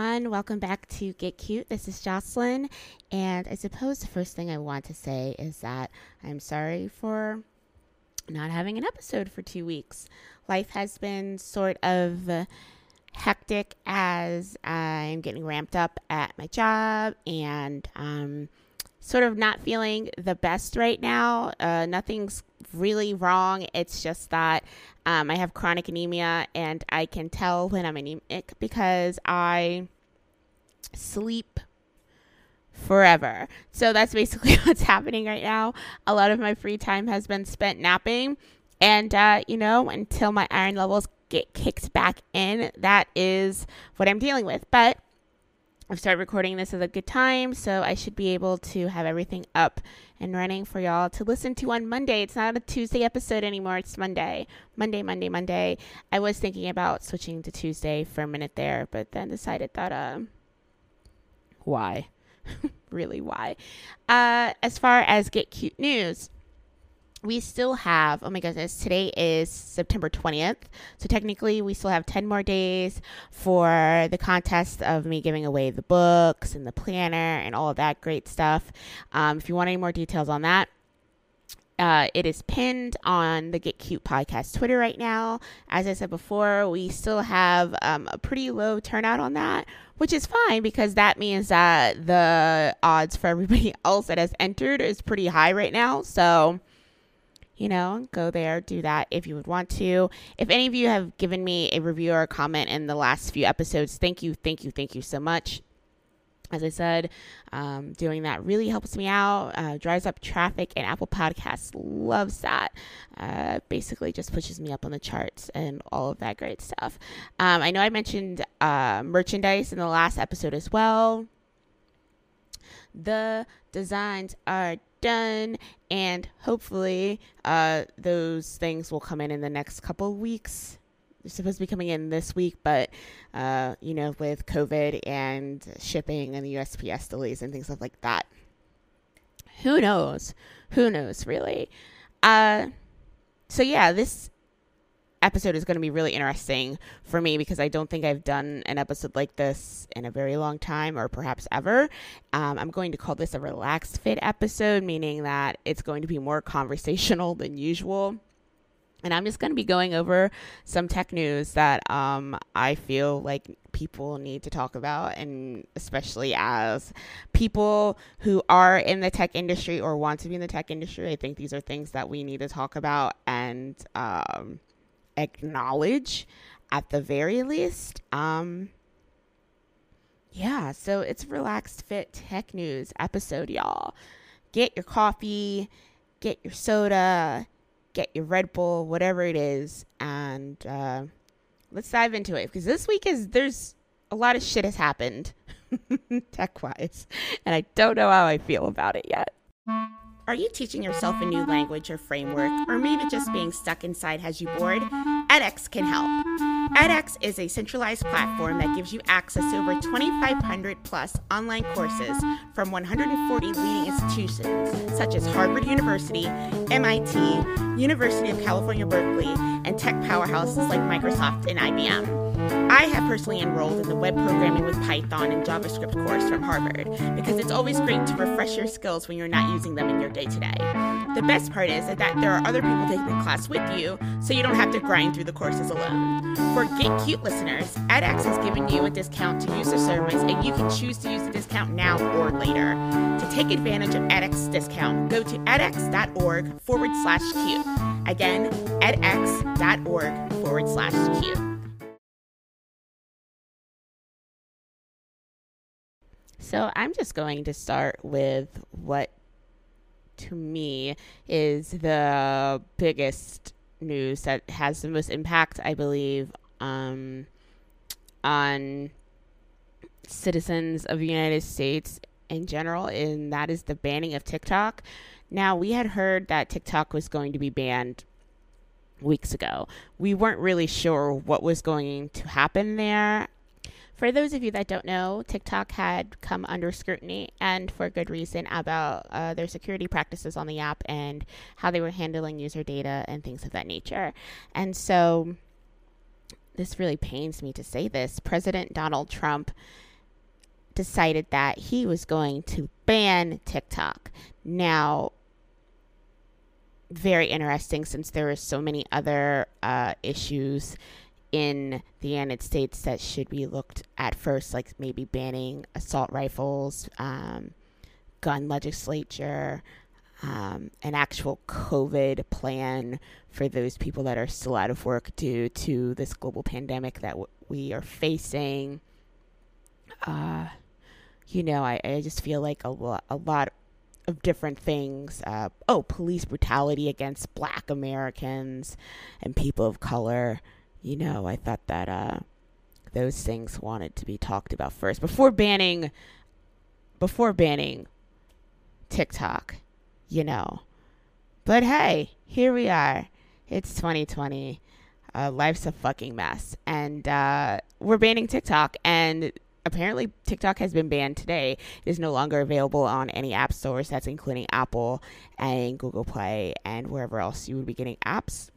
everyone. Welcome back to Get Cute. This is Jocelyn. And I suppose the first thing I want to say is that I'm sorry for not having an episode for two weeks. Life has been sort of hectic as I'm getting ramped up at my job and um, sort of not feeling the best right now. Uh, nothing's really wrong. It's just that um, I have chronic anemia and I can tell when I'm anemic because I sleep forever. So that's basically what's happening right now. A lot of my free time has been spent napping. And, uh, you know, until my iron levels get kicked back in, that is what I'm dealing with. But I've started recording this at a good time, so I should be able to have everything up and running for y'all to listen to on Monday. It's not a Tuesday episode anymore, it's Monday. Monday, Monday, Monday. I was thinking about switching to Tuesday for a minute there, but then decided that, uh, why? really, why? Uh, as far as Get Cute News, we still have, oh my goodness, today is September 20th. So technically, we still have 10 more days for the contest of me giving away the books and the planner and all of that great stuff. Um, if you want any more details on that, uh, it is pinned on the Get Cute podcast Twitter right now. As I said before, we still have um, a pretty low turnout on that, which is fine because that means that the odds for everybody else that has entered is pretty high right now. So, you know, go there, do that if you would want to. If any of you have given me a review or a comment in the last few episodes, thank you, thank you, thank you so much. As I said, um, doing that really helps me out, uh, drives up traffic, and Apple Podcasts loves that. Uh, basically, just pushes me up on the charts and all of that great stuff. Um, I know I mentioned uh, merchandise in the last episode as well. The designs are done and hopefully uh, those things will come in in the next couple weeks. They're supposed to be coming in this week but uh, you know with covid and shipping and the usps delays and things like that. Who knows? Who knows really? Uh, so yeah this episode is going to be really interesting for me because I don't think I've done an episode like this in a very long time or perhaps ever. Um, I'm going to call this a relaxed fit episode, meaning that it's going to be more conversational than usual. And I'm just going to be going over some tech news that um, I feel like people need to talk about, and especially as people who are in the tech industry or want to be in the tech industry, I think these are things that we need to talk about and um, acknowledge at the very least. Um, yeah, so it's Relaxed Fit Tech News episode, y'all. Get your coffee, get your soda, get your Red Bull, whatever it is, and uh, let's dive into it because this week is there's a lot of shit has happened tech wise, and I don't know how I feel about it yet. Are you teaching yourself a new language or framework, or maybe just being stuck inside has you bored? edX can help. edX is a centralized platform that gives you access to over 2,500 plus online courses from 140 leading institutions such as Harvard University, MIT, University of California, Berkeley, and tech powerhouses like Microsoft and IBM. I have personally enrolled in the Web Programming with Python and JavaScript course from Harvard because it's always great to refresh your skills when you're not using them in your day to day. The best part is that there are other people taking the class with you, so you don't have to grind through the courses alone. For Get Cute listeners, edX has given you a discount to use the service, and you can choose to use the discount now or later. To take advantage of edX discount, go to edX.org forward slash cute. Again, edX.org forward slash cute. So I'm just going to start with what to me is the biggest news that has the most impact, I believe, um, on citizens of the United States in general, and that is the banning of TikTok. Now, we had heard that TikTok was going to be banned weeks ago. We weren't really sure what was going to happen there. For those of you that don't know, TikTok had come under scrutiny and for good reason about uh, their security practices on the app and how they were handling user data and things of that nature. And so this really pains me to say this. President Donald Trump decided that he was going to ban TikTok. Now, very interesting since there are so many other uh, issues in the United States that should be looked at first, like maybe banning assault rifles, um, gun legislature, um, an actual COVID plan for those people that are still out of work due to this global pandemic that w- we are facing. Uh, you know, I, I just feel like a, lo- a lot of different things. Uh, oh, police brutality against black Americans and people of color. You know, I thought that uh, those things wanted to be talked about first before banning before banning TikTok, you know. But hey, here we are. It's 2020. Uh, life's a fucking mess. And uh, we're banning TikTok. And apparently TikTok has been banned today. It is no longer available on any app stores. That's including Apple and Google Play and wherever else you would be getting apps.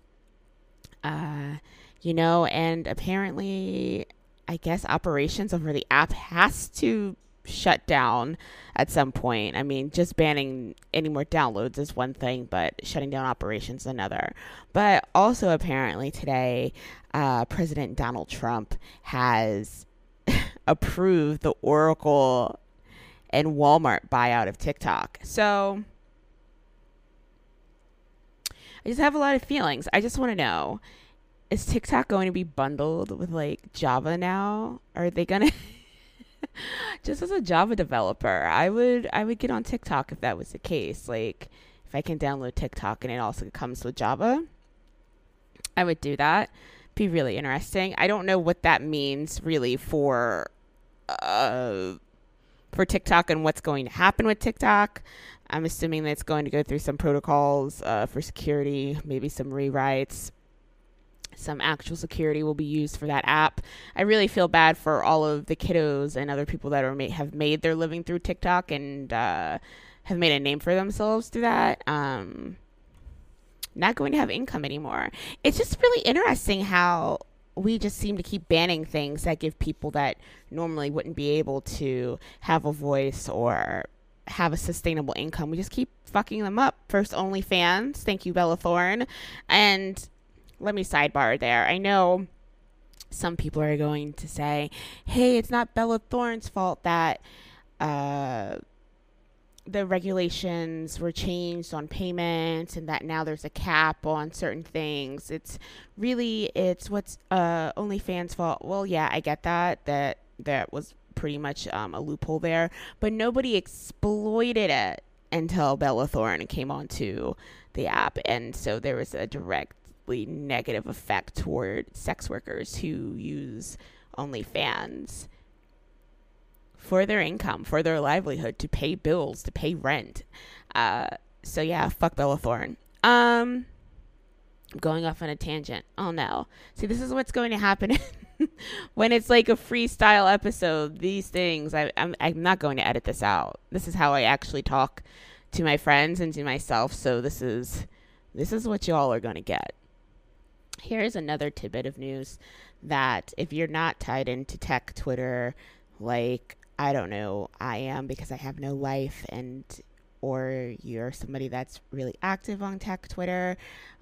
You know, and apparently, I guess operations over the app has to shut down at some point. I mean, just banning any more downloads is one thing, but shutting down operations is another. But also, apparently, today, uh, President Donald Trump has approved the Oracle and Walmart buyout of TikTok. So I just have a lot of feelings. I just want to know is TikTok going to be bundled with like Java now? Are they to just as a Java developer, I would I would get on TikTok if that was the case. Like if I can download TikTok and it also comes with Java, I would do that be really interesting. I don't know what that means really for uh, for TikTok and what's going to happen with TikTok. I'm assuming that it's going to go through some protocols uh, for security, maybe some rewrites. Some actual security will be used for that app. I really feel bad for all of the kiddos and other people that are ma- have made their living through TikTok and uh, have made a name for themselves through that. Um, not going to have income anymore. It's just really interesting how we just seem to keep banning things that give people that normally wouldn't be able to have a voice or have a sustainable income. We just keep fucking them up. First, OnlyFans. Thank you, Bella Thorne. And let me sidebar there. I know some people are going to say, hey, it's not Bella Thorne's fault that uh, the regulations were changed on payments and that now there's a cap on certain things. It's really it's what's uh OnlyFans fault. Well, yeah, I get that that that was pretty much um, a loophole there, but nobody exploited it until Bella Thorne came onto the app, and so there was a directly negative effect toward sex workers who use OnlyFans for their income, for their livelihood, to pay bills, to pay rent. Uh, so yeah, fuck Bella Thorne. Um, going off on a tangent. Oh no. See, this is what's going to happen when it's like a freestyle episode. These things, I, I'm, I'm not going to edit this out. This is how I actually talk to my friends and to myself. So this is, this is what y'all are going to get. Here's another tidbit of news that if you're not tied into tech Twitter, like I don't know, I am because I have no life and or you're somebody that's really active on tech Twitter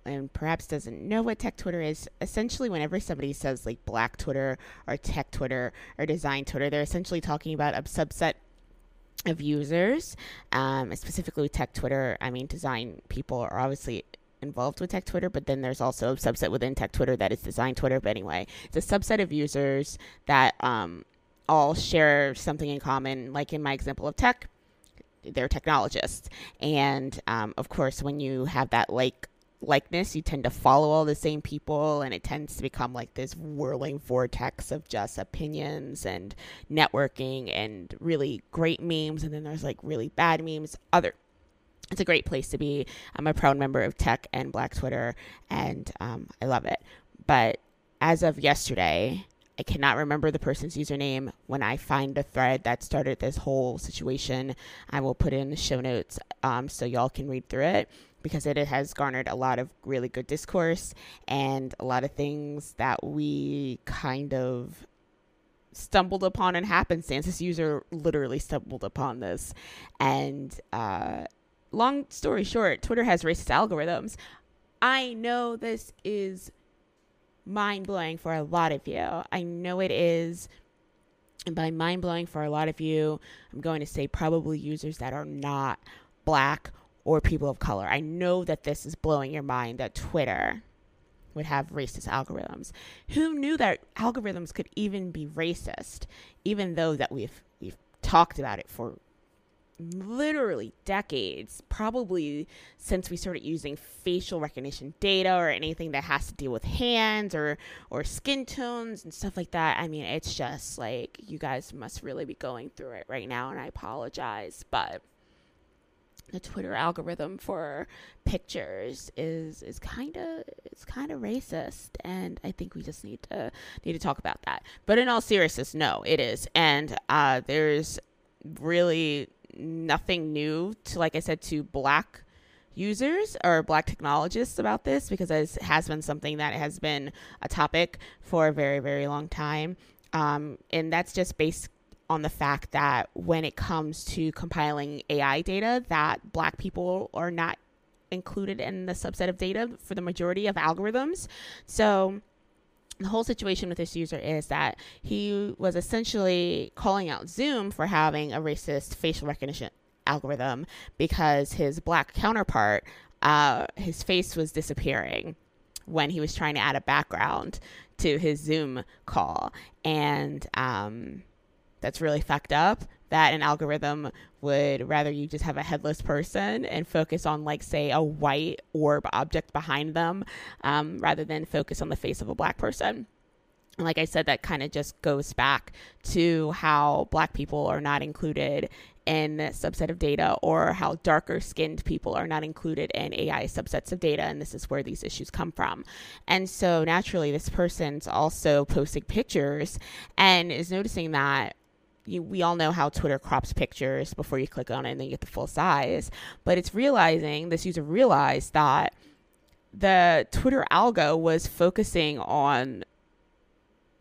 and perhaps doesn't know what tech Twitter is, essentially whenever somebody says like black Twitter or tech Twitter or design Twitter, they're essentially talking about a subset of users, um, specifically tech Twitter. I mean, design people are obviously involved with tech Twitter, but then there's also a subset within tech Twitter that is design Twitter. But anyway, it's a subset of users that um, all share something in common. Like in my example of tech, they're technologists, and um, of course, when you have that like likeness, you tend to follow all the same people, and it tends to become like this whirling vortex of just opinions and networking and really great memes, and then there's like really bad memes. Other it's a great place to be. I'm a proud member of Tech and Black Twitter, and um, I love it. But as of yesterday, I cannot remember the person's username. When I find the thread that started this whole situation, I will put in the show notes um, so y'all can read through it. because it has garnered a lot of really good discourse and a lot of things that we kind of stumbled upon in happenstance. This user literally stumbled upon this. And uh, long story short, Twitter has racist algorithms. I know this is mind blowing for a lot of you. I know it is. And by mind blowing for a lot of you, I'm going to say probably users that are not black or people of color. I know that this is blowing your mind that Twitter would have racist algorithms. Who knew that algorithms could even be racist, even though that we've we've talked about it for literally decades, probably since we started using facial recognition data or anything that has to deal with hands or or skin tones and stuff like that. I mean, it's just like you guys must really be going through it right now and I apologize, but the Twitter algorithm for pictures is is kind of it's kind of racist, and I think we just need to need to talk about that. But in all seriousness, no, it is, and uh, there's really nothing new to, like I said, to black users or black technologists about this because it has been something that has been a topic for a very very long time um, and that's just based on the fact that when it comes to compiling AI data, that black people are not included in the subset of data for the majority of algorithms. So the whole situation with this user is that he was essentially calling out Zoom for having a racist facial recognition algorithm because his black counterpart, uh, his face was disappearing when he was trying to add a background to his Zoom call. And um, that's really fucked up that an algorithm would rather you just have a headless person and focus on like say a white orb object behind them um, rather than focus on the face of a black person and like i said that kind of just goes back to how black people are not included in subset of data or how darker skinned people are not included in AI subsets of data. And this is where these issues come from. And so naturally, this person's also posting pictures and is noticing that you, we all know how Twitter crops pictures before you click on it and then you get the full size. But it's realizing this user realized that the Twitter algo was focusing on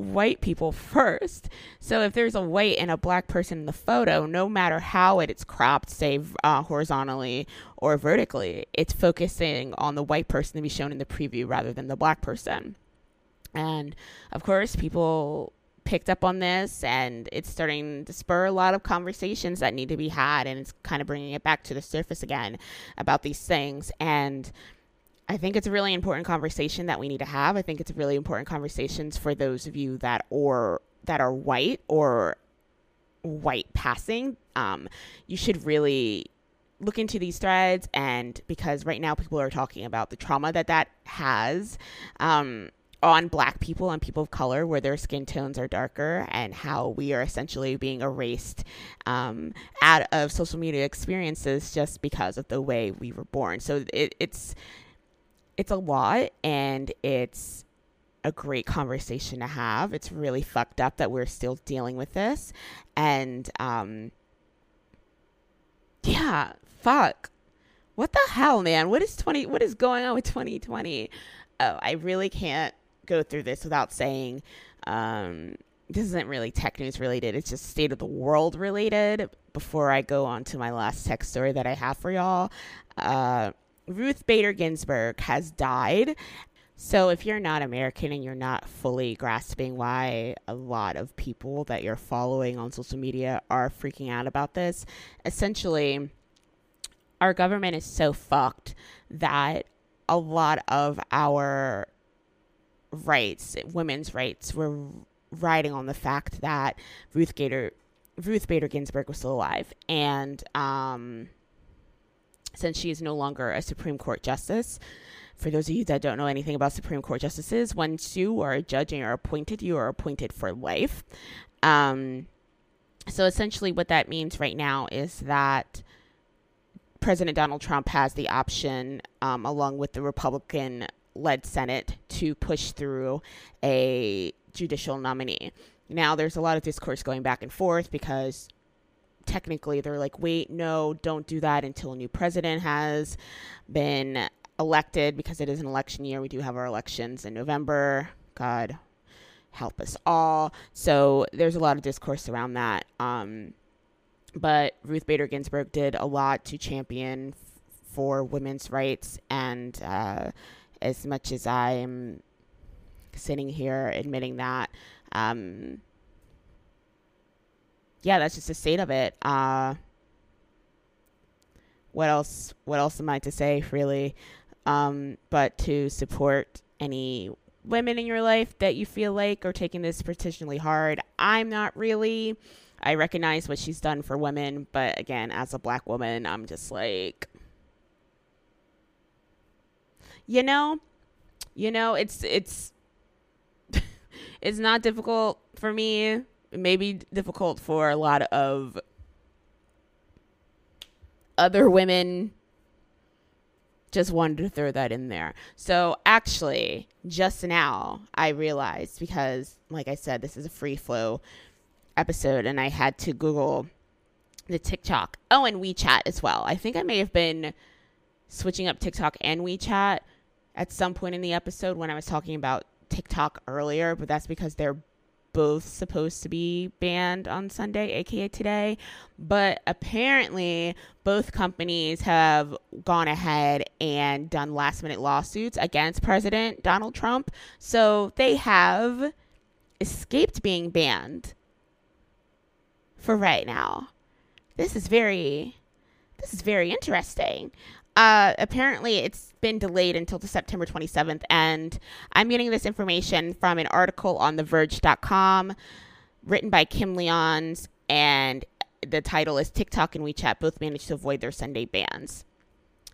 white people first. So if there's a white and a black person in the photo, no matter how it is cropped, say uh, horizontally or vertically, it's focusing on the white person to be shown in the preview rather than the black person. And of course, people picked up on this and it's starting to spur a lot of conversations that need to be had and it's kind of bringing it back to the surface again about these things and I think it's a really important conversation that we need to have. I think it's really important conversations for those of you that or that are white or white passing. Um, you should really look into these threads and because right now people are talking about the trauma that that has um, on black people and people of color where their skin tones are darker and how we are essentially being erased um, out of social media experiences just because of the way we were born. So it, it's it's a lot and it's a great conversation to have. It's really fucked up that we're still dealing with this and um yeah fuck. What the hell man? What is 20 what is going on with 2020 oh i really can't go through this without saying um, this isn't really tech news related. It's just state of the world related. Before I go on to my last tech story that I have for y'all, uh, Ruth Bader Ginsburg has died. So if you're not American and you're not fully grasping why a lot of people that you're following on social media are freaking out about this, essentially, our government is so fucked that a lot of our rights, women's rights, were riding on the fact that Ruth Gator, Ruth Bader Ginsburg was still alive, and um, since she is no longer a Supreme Court justice. For those of you that don't know anything about Supreme Court justices, once you are a judge and you're appointed, you are appointed for life. Um, so essentially, what that means right now is that President Donald Trump has the option, um, along with the Republican led Senate to push through a judicial nominee. Now, there's a lot of discourse going back and forth because technically they're like, wait, no, don't do that until a new president has been elected because it is an election year. We do have our elections in November. God help us all. So there's a lot of discourse around that. Um, but Ruth Bader Ginsburg did a lot to champion f- for women's rights. And uh, as much as I'm sitting here admitting that, um, yeah, that's just the state of it. Uh, what else? What else am I to say, really? Um, but to support any women in your life that you feel like are taking this particularly hard. I'm not really. I recognize what she's done for women, but again, as a black woman, I'm just like, you know, you know, it's it's it's not difficult for me. It may be difficult for a lot of other women just wanted to throw that in there. So actually, just now I realized because, like I said, this is a free flow episode, and I had to Google the TikTok. Oh, and WeChat as well. I think I may have been switching up TikTok and WeChat at some point in the episode when I was talking about TikTok earlier, but that's because they're both supposed to be banned on Sunday, aka today. But apparently, both companies have gone ahead and done last minute lawsuits against President Donald Trump. So they have escaped being banned for right now. This is very this is very interesting. Uh, apparently, it's been delayed until the September 27th, and I'm getting this information from an article on TheVerge.com written by Kim Lyons, and the title is TikTok and WeChat both managed to avoid their Sunday bans.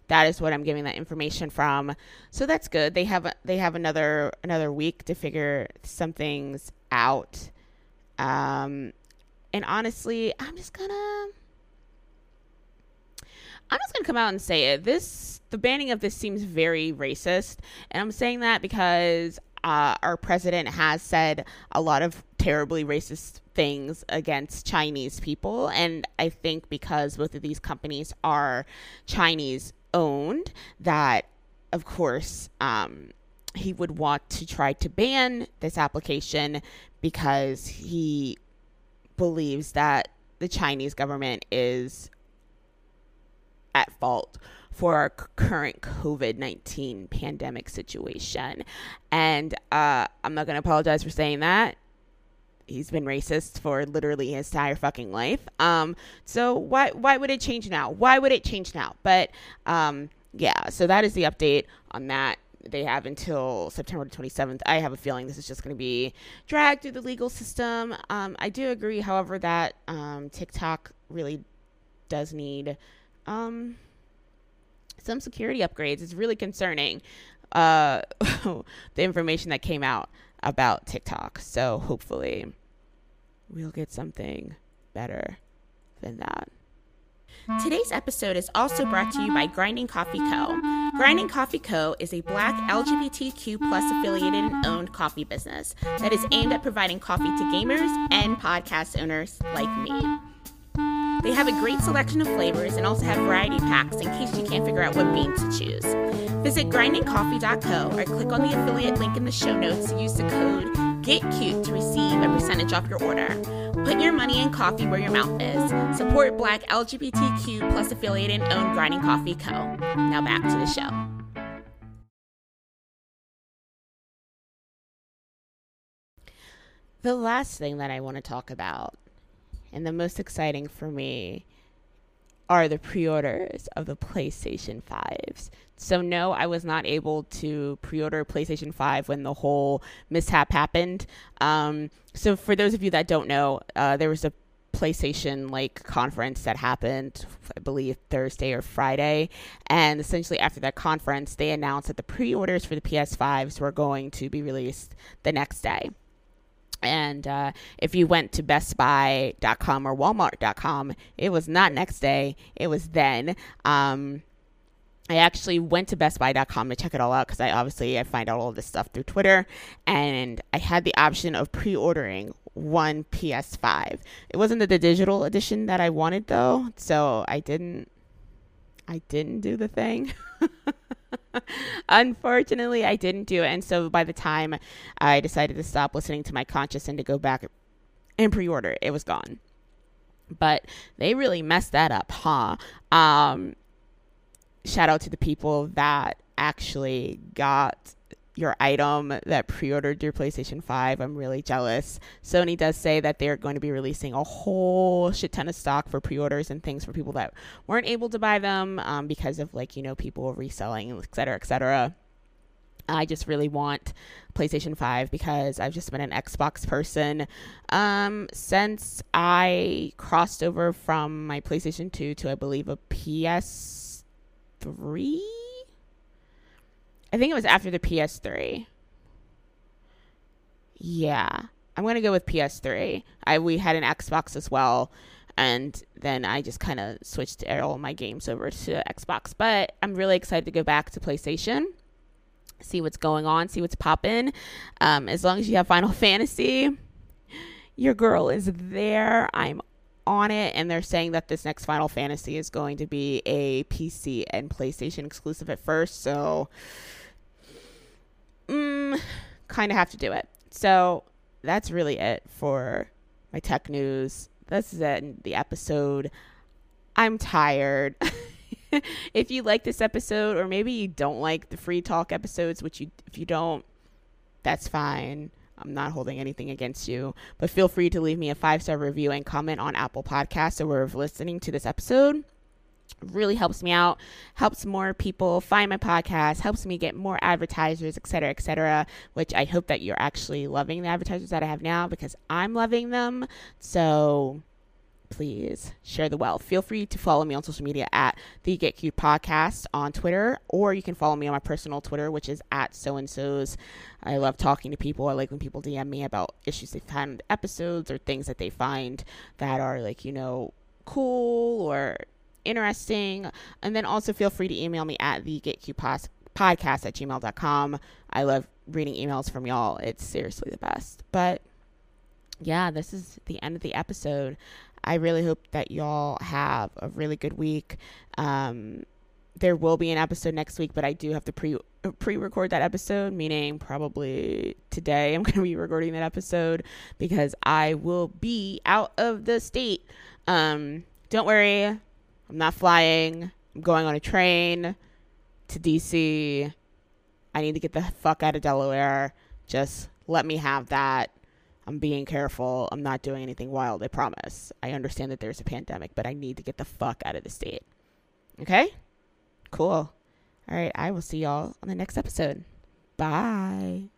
That is what I'm getting that information from. So that's good. They have they have another another week to figure some things out. Um, and honestly, I'm just gonna I'm just gonna come out and say it. This the banning of this seems very racist, and I'm saying that because uh, our president has said a lot of terribly racist things against Chinese people, and I think because both of these companies are Chinese owned, that of course um, he would want to try to ban this application because he believes that the Chinese government is at fault for our current COVID 19 pandemic situation. And uh, I'm not going to apologize for saying that. He's been racist for literally his entire fucking life. Um, so why why would it change now? Why would it change now? But um, yeah, so that is the update on that. They have until September 27th. I have a feeling this is just going to be dragged through the legal system. Um, I do agree, however, that um, TikTok really does need um, some security upgrades. It's really concerning uh, the information that came out about TikTok. So hopefully we'll get something better than that. Today's episode is also brought to you by Grinding Coffee Co. Grinding Coffee Co. is a black LGBTQ plus affiliated and owned coffee business that is aimed at providing coffee to gamers and podcast owners like me. They have a great selection of flavors and also have variety packs in case you can't figure out what bean to choose. Visit grindingcoffee.co or click on the affiliate link in the show notes to use the code GETCUTE to receive a percentage off your order. Put your money in coffee where your mouth is. Support Black LGBTQ plus affiliated and owned Grinding Coffee Co. Now back to the show. The last thing that I want to talk about and the most exciting for me are the pre-orders of the PlayStation 5s. So no, I was not able to pre-order PlayStation 5 when the whole mishap happened. Um, so for those of you that don't know, uh, there was a PlayStation like conference that happened, I believe Thursday or Friday, and essentially after that conference, they announced that the pre-orders for the PS5s were going to be released the next day. And uh, if you went to BestBuy.com or Walmart.com, it was not next day, it was then. Um, I actually went to BestBuy.com to check it all out because I obviously I find out all this stuff through Twitter, and I had the option of pre-ordering one PS5. It wasn't the digital edition that I wanted though, so I didn't I didn't do the thing. Unfortunately, I didn't do it. And so by the time I decided to stop listening to my conscience and to go back and pre order, it was gone. But they really messed that up, huh? Um, shout out to the people that actually got your item that pre-ordered your PlayStation 5. I'm really jealous. Sony does say that they're going to be releasing a whole shit ton of stock for pre-orders and things for people that weren't able to buy them um, because of like you know people reselling, et cetera, et cetera. I just really want PlayStation 5 because I've just been an Xbox person um, since I crossed over from my PlayStation 2 to, I believe, a PS3 I think it was after the PS3. Yeah. I'm going to go with PS3. I we had an Xbox as well and then I just kind of switched all my games over to Xbox. But I'm really excited to go back to PlayStation, see what's going on, see what's popping. Um, as long as you have Final Fantasy, your girl is there. I'm on it, and they're saying that this next Final Fantasy is going to be a PC and PlayStation exclusive at first. So mm, kind of have to do it. So that's really it for my tech news. This is it, the episode. I'm tired. if you like this episode, or maybe you don't like the free talk episodes, which you if you don't, that's fine. I'm not holding anything against you, but feel free to leave me a five star review and comment on Apple Podcasts or wherever listening to this episode. Really helps me out helps more people find my podcast helps me get more advertisers etc etc which i hope that you're actually loving the advertisers that i have now because i'm loving them. So please share the wealth feel free to follow me on social media at the get cute podcast on twitter or you can follow me on my personal twitter which is at so and so's i love talking to people i like when people dm me about issues they've had in episodes or things that they find that are like you know cool or interesting. And then also feel free to email me at the Get Cute podcast at gmail.com. I love reading emails from y'all. It's seriously the best. But yeah, this is the end of the episode. I really hope that y'all have a really good week. Um, there will be an episode next week, but I do have to pre pre record that episode, meaning probably today I'm going to be recording that episode because I will be out of the state. Um, don't worry, I'm not flying. I'm going on a train to DC. I need to get the fuck out of Delaware. Just let me have that. I'm being careful. I'm not doing anything wild, I promise. I understand that there's a pandemic, but I need to get the fuck out of the state. Okay? Cool. All right, I will see y'all on the next episode. Bye.